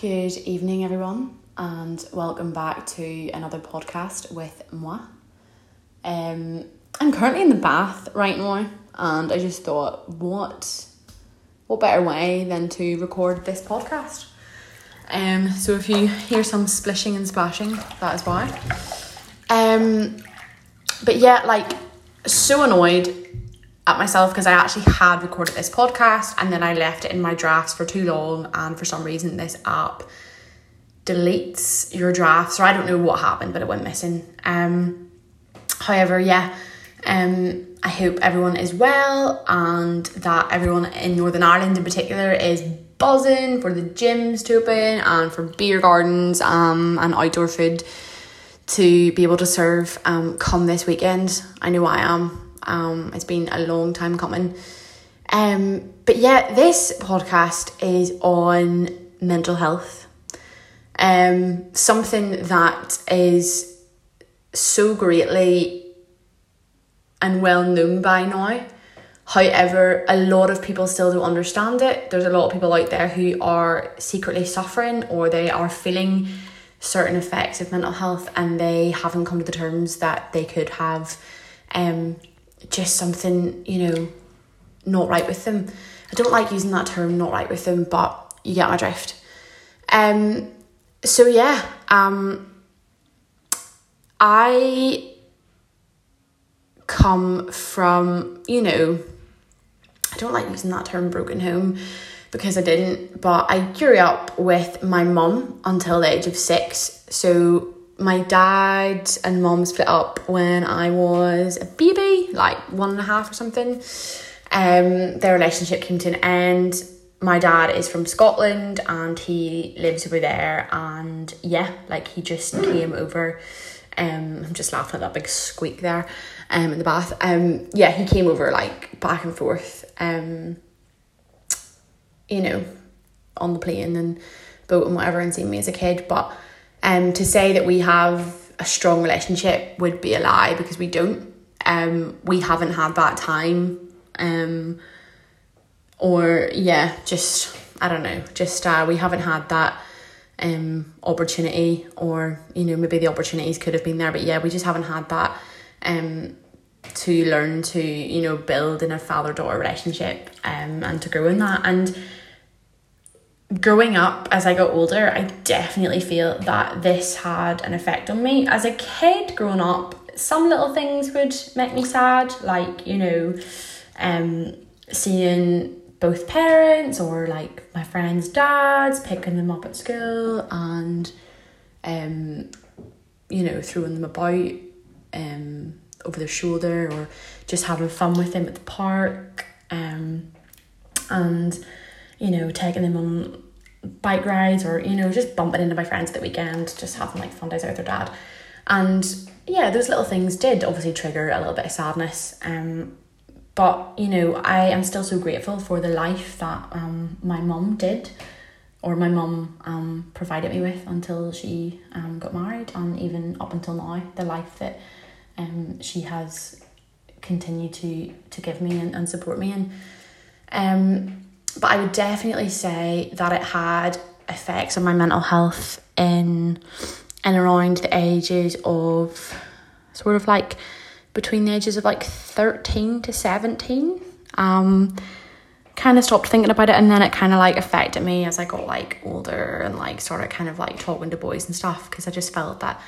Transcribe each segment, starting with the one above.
Good evening, everyone, and welcome back to another podcast with moi. Um, I'm currently in the bath right now, and I just thought, what, what better way than to record this podcast? Um, so if you hear some splishing and splashing, that is why. Um, but yeah, like so annoyed at myself because I actually had recorded this podcast and then I left it in my drafts for too long and for some reason this app deletes your drafts or I don't know what happened but it went missing. Um however, yeah, um I hope everyone is well and that everyone in Northern Ireland in particular is buzzing for the gyms to open and for beer gardens um and outdoor food to be able to serve um come this weekend. I know I am. Um, it's been a long time coming. Um, but yeah, this podcast is on mental health. Um, something that is so greatly and well known by now. However, a lot of people still don't understand it. There's a lot of people out there who are secretly suffering or they are feeling certain effects of mental health and they haven't come to the terms that they could have um, just something, you know, not right with them. I don't like using that term, not right with them, but you get my drift. Um, so yeah, um, I come from, you know, I don't like using that term broken home because I didn't, but I grew up with my mum until the age of six. So my dad and mom split up when I was a baby, like one and a half or something. Um, their relationship came to an end. My dad is from Scotland and he lives over there. And yeah, like he just came over. Um, I'm just laughing at that big squeak there um, in the bath. Um, yeah, he came over like back and forth, um, you know, on the plane and boat and whatever and seen me as a kid. But um, to say that we have a strong relationship would be a lie because we don't. Um, we haven't had that time. Um, or yeah, just I don't know, just uh, we haven't had that um opportunity, or you know maybe the opportunities could have been there, but yeah, we just haven't had that um to learn to you know build in a father daughter relationship um and to grow in that and growing up as I got older, I definitely feel that this had an effect on me. As a kid growing up, some little things would make me sad, like, you know, um, seeing both parents or like my friends' dads picking them up at school and um, you know, throwing them about um over their shoulder or just having fun with them at the park. Um and you know, taking them on bike rides or, you know, just bumping into my friends at the weekend, just having like fun days out with their dad. And yeah, those little things did obviously trigger a little bit of sadness. Um, but you know, I am still so grateful for the life that um my mum did, or my mum um provided me with until she um got married, and even up until now, the life that um she has continued to to give me and, and support me in. Um, but I would definitely say that it had effects on my mental health in and around the ages of sort of like between the ages of like 13 to 17 um kind of stopped thinking about it and then it kind of like affected me as I got like older and like started kind of like talking to boys and stuff because I just felt that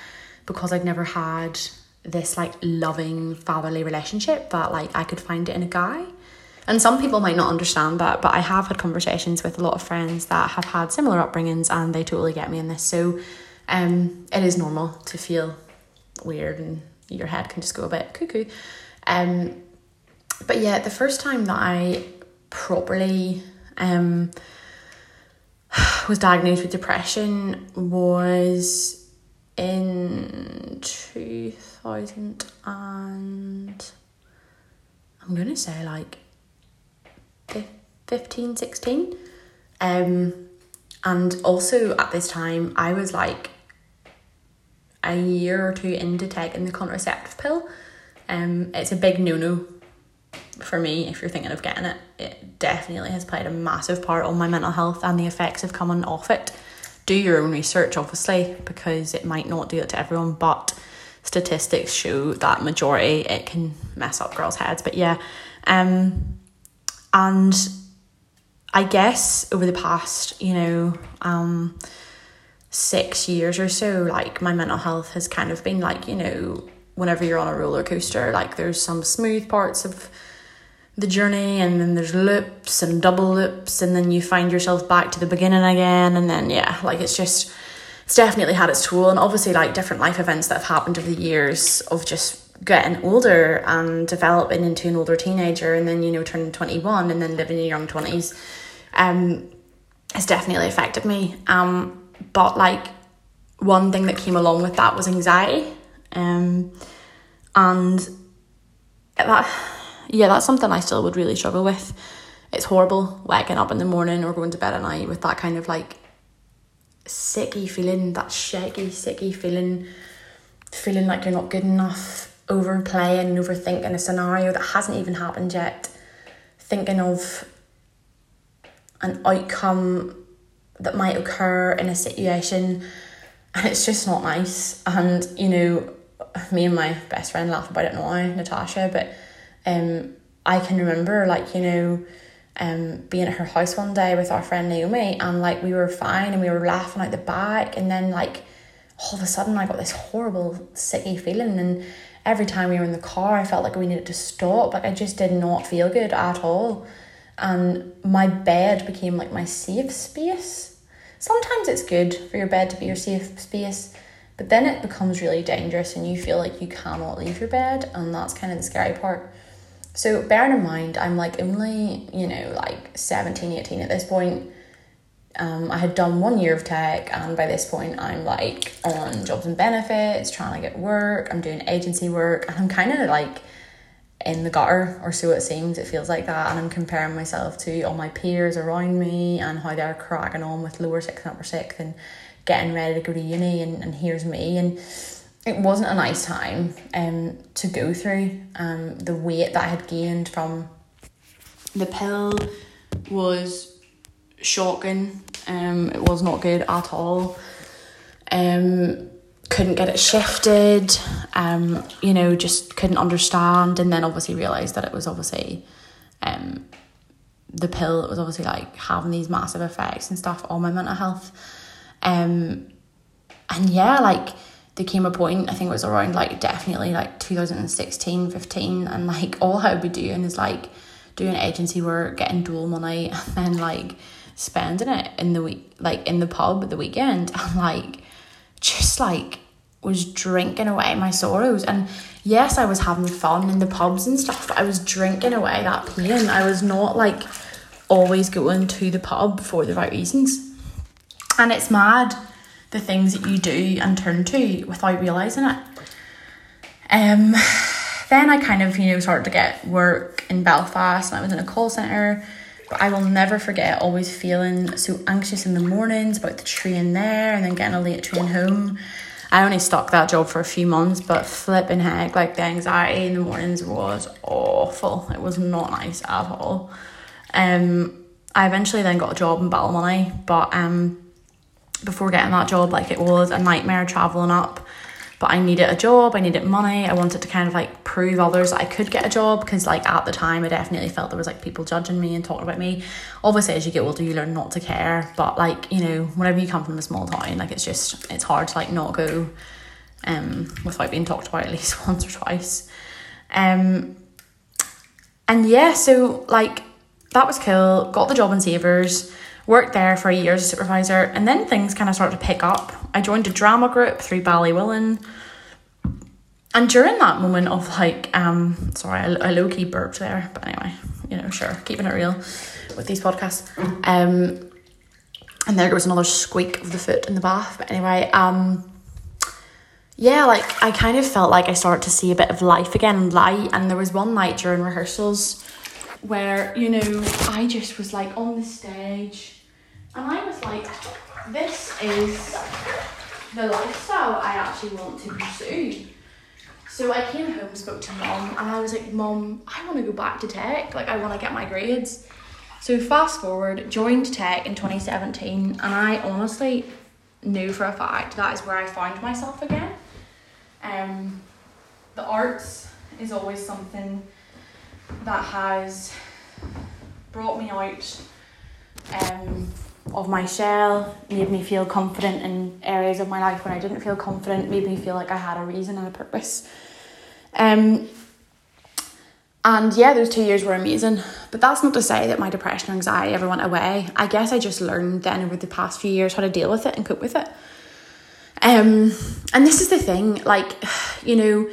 because I'd never had this like loving fatherly relationship that like I could find it in a guy and some people might not understand that, but I have had conversations with a lot of friends that have had similar upbringings and they totally get me in this. So um, it is normal to feel weird and your head can just go a bit cuckoo. Um, but yeah, the first time that I properly um, was diagnosed with depression was in 2000 and I'm going to say like 15, 16. Um, and also at this time, I was like a year or two into taking the contraceptive pill. Um, it's a big no no for me if you're thinking of getting it. It definitely has played a massive part on my mental health and the effects of coming off it do your own research, obviously, because it might not do it to everyone, but statistics show that majority it can mess up girls' heads. But yeah, um, and I guess over the past, you know, um, six years or so, like my mental health has kind of been like, you know, whenever you're on a roller coaster, like there's some smooth parts of the journey and then there's loops and double loops and then you find yourself back to the beginning again and then yeah like it's just it's definitely had its toll. And obviously like different life events that have happened over the years of just getting older and developing into an older teenager and then you know turning 21 and then living in your young 20s um has definitely affected me. Um but like one thing that came along with that was anxiety. Um and that yeah, that's something I still would really struggle with. It's horrible waking up in the morning or going to bed at night with that kind of like sicky feeling, that shaky, sicky feeling, feeling like you're not good enough, overplaying, and overthinking a scenario that hasn't even happened yet, thinking of an outcome that might occur in a situation, and it's just not nice. And you know, me and my best friend laugh about it now, Natasha, but um, I can remember like, you know, um, being at her house one day with our friend Naomi and like we were fine and we were laughing out the back and then like all of a sudden I got this horrible sicky feeling and every time we were in the car I felt like we needed to stop. Like I just did not feel good at all. And my bed became like my safe space. Sometimes it's good for your bed to be your safe space but then it becomes really dangerous and you feel like you cannot leave your bed and that's kind of the scary part. So bearing in mind, I'm like only, you know, like 17, 18 at this point. Um, I had done one year of tech, and by this point, I'm like on jobs and benefits, trying to get work. I'm doing agency work, and I'm kind of like in the gutter, or so it seems. It feels like that, and I'm comparing myself to all my peers around me and how they're cracking on with lower six and upper six and getting ready to go to uni, and, and here's me. And it wasn't a nice time um, to go through. Um, the weight that I had gained from the pill was shocking. Um, it was not good at all. Um, couldn't get it shifted. Um, you know, just couldn't understand, and then obviously realized that it was obviously, um, the pill. It was obviously like having these massive effects and stuff on my mental health. Um, and yeah, like there came a point, I think it was around like definitely like 2016, 15, and like all I would be doing is like doing agency work, getting dual money, and then like spending it in the week, like in the pub at the weekend, and like just like was drinking away my sorrows. And yes, I was having fun in the pubs and stuff, but I was drinking away that pain. I was not like always going to the pub for the right reasons. And it's mad the things that you do and turn to without realizing it. Um, then I kind of, you know, started to get work in Belfast and I was in a call centre. But I will never forget always feeling so anxious in the mornings about the train there and then getting a late train home. I only stuck that job for a few months, but flipping heck, like the anxiety in the mornings was awful. It was not nice at all. Um, I eventually then got a job in Ballymoney, but um, before getting that job, like it was a nightmare traveling up. But I needed a job, I needed money, I wanted to kind of like prove others that I could get a job because, like, at the time, I definitely felt there was like people judging me and talking about me. Obviously, as you get older, you learn not to care, but like, you know, whenever you come from a small town, like, it's just it's hard to like not go um without being talked about at least once or twice. Um, and yeah, so like that was cool, got the job in Savers Worked there for a year as a supervisor, and then things kind of started to pick up. I joined a drama group through Ballywillan. And during that moment of like, um, sorry, I, I low key burped there, but anyway, you know, sure, keeping it real with these podcasts. Um, and there was another squeak of the foot in the bath. But anyway, um, yeah, like I kind of felt like I started to see a bit of life again, light. And there was one night during rehearsals where you know I just was like on the stage, and I was like, this is the lifestyle I actually want to pursue. So I came home, spoke to mom, and I was like, Mom, I want to go back to tech. Like I want to get my grades. So fast forward, joined tech in 2017, and I honestly knew for a fact that is where I found myself again. Um, the arts is always something that has brought me out um, of my shell, made me feel confident in areas of my life when I didn't feel confident, made me feel like I had a reason and a purpose. Um, and yeah, those two years were amazing. But that's not to say that my depression and anxiety ever went away. I guess I just learned then over the past few years how to deal with it and cope with it. Um, and this is the thing, like, you know,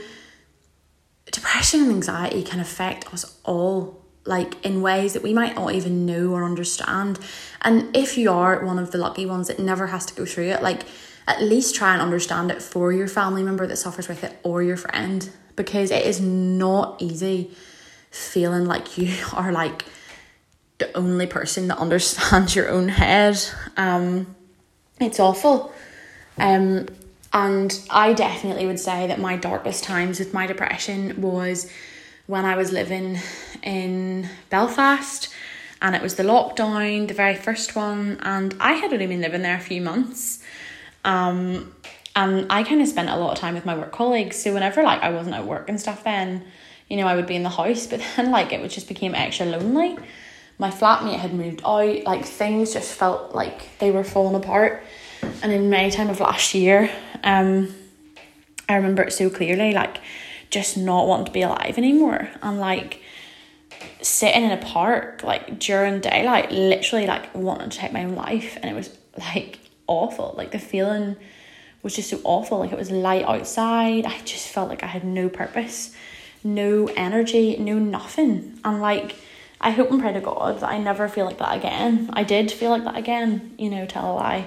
depression and anxiety can affect us all, like in ways that we might not even know or understand. And if you are one of the lucky ones that never has to go through it, like, at least try and understand it for your family member that suffers with it or your friend because it is not easy feeling like you are like the only person that understands your own head. Um, it's awful. Um, and I definitely would say that my darkest times with my depression was when I was living in Belfast and it was the lockdown, the very first one, and I had only been living there a few months. Um, and I kind of spent a lot of time with my work colleagues. So whenever like I wasn't at work and stuff, then you know, I would be in the house, but then like it just became extra lonely. My flatmate had moved out, like things just felt like they were falling apart. And in May time of last year, um, I remember it so clearly, like just not wanting to be alive anymore. And like sitting in a park, like during daylight, literally like wanting to take my own life. And it was like awful. Like the feeling was just so awful. Like it was light outside. I just felt like I had no purpose no energy, no nothing. And like, I hope and pray to God that I never feel like that again. I did feel like that again, you know, tell a lie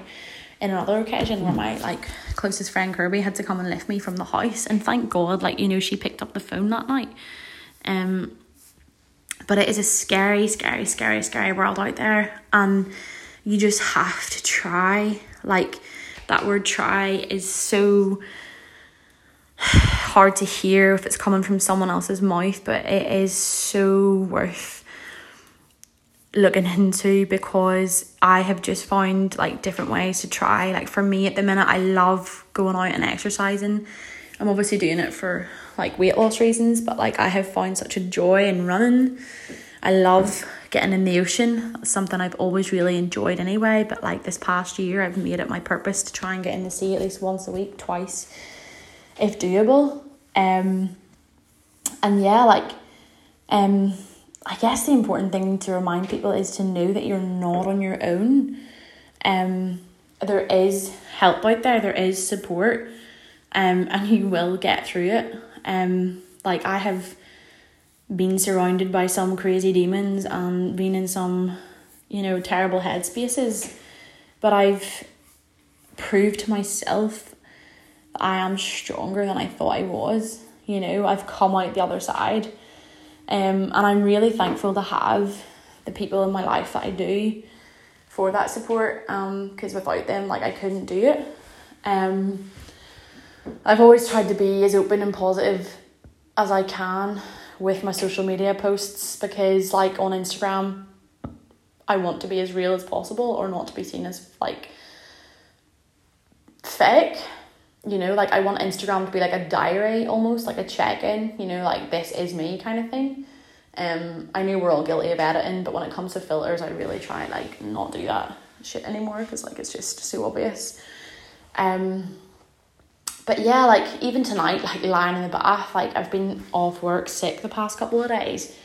in another occasion where my like closest friend Kirby had to come and lift me from the house and thank God like you know she picked up the phone that night. Um but it is a scary, scary, scary, scary world out there and you just have to try. Like that word try is so hard to hear if it's coming from someone else's mouth, but it is so worth looking into because I have just found like different ways to try. Like for me at the minute, I love going out and exercising. I'm obviously doing it for like weight loss reasons, but like I have found such a joy in running. I love getting in the ocean. That's something I've always really enjoyed anyway. But like this past year, I've made it my purpose to try and get in the sea at least once a week, twice if doable. Um, and yeah, like, um, I guess the important thing to remind people is to know that you're not on your own. Um, there is help out there, there is support, um, and you will get through it. Um, like I have been surrounded by some crazy demons and been in some, you know, terrible headspaces, but I've proved to myself I am stronger than I thought I was. You know, I've come out the other side. Um, and I'm really thankful to have the people in my life that I do for that support. Um, because without them, like I couldn't do it. Um, I've always tried to be as open and positive as I can with my social media posts because, like on Instagram, I want to be as real as possible or not to be seen as like fake you know, like I want Instagram to be like a diary almost, like a check in, you know, like this is me kind of thing. Um, I know we're all guilty of editing, but when it comes to filters, I really try like not do that shit anymore because like it's just so obvious. Um, but yeah, like even tonight, like lying in the bath, like I've been off work sick the past couple of days,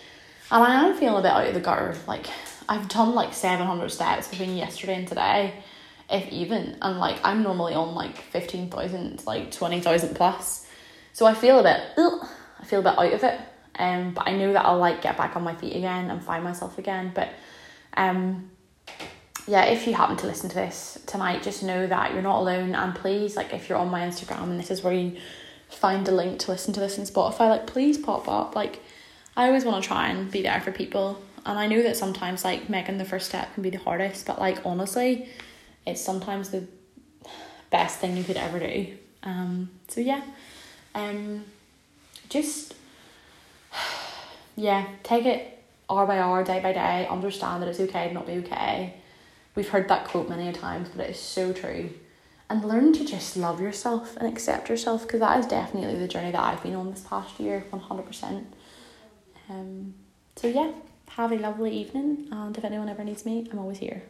and I am feeling a bit out of the gutter. Like I've done like seven hundred steps between yesterday and today if even. And like I'm normally on like fifteen thousand, like twenty thousand plus. So I feel a bit ugh, I feel a bit out of it. Um but I know that I'll like get back on my feet again and find myself again. But um yeah, if you happen to listen to this tonight, just know that you're not alone and please like if you're on my Instagram and this is where you find a link to listen to this in Spotify, like please pop up. Like I always want to try and be there for people. And I know that sometimes like making the first step can be the hardest, but like honestly, it's sometimes the best thing you could ever do. Um, so yeah, um, just yeah, take it hour by hour, day by day. Understand that it's okay to not be okay. We've heard that quote many a times, but it is so true. and learn to just love yourself and accept yourself because that is definitely the journey that I've been on this past year, 100%. Um, so, yeah, have a lovely evening, and if anyone ever needs me, I'm always here.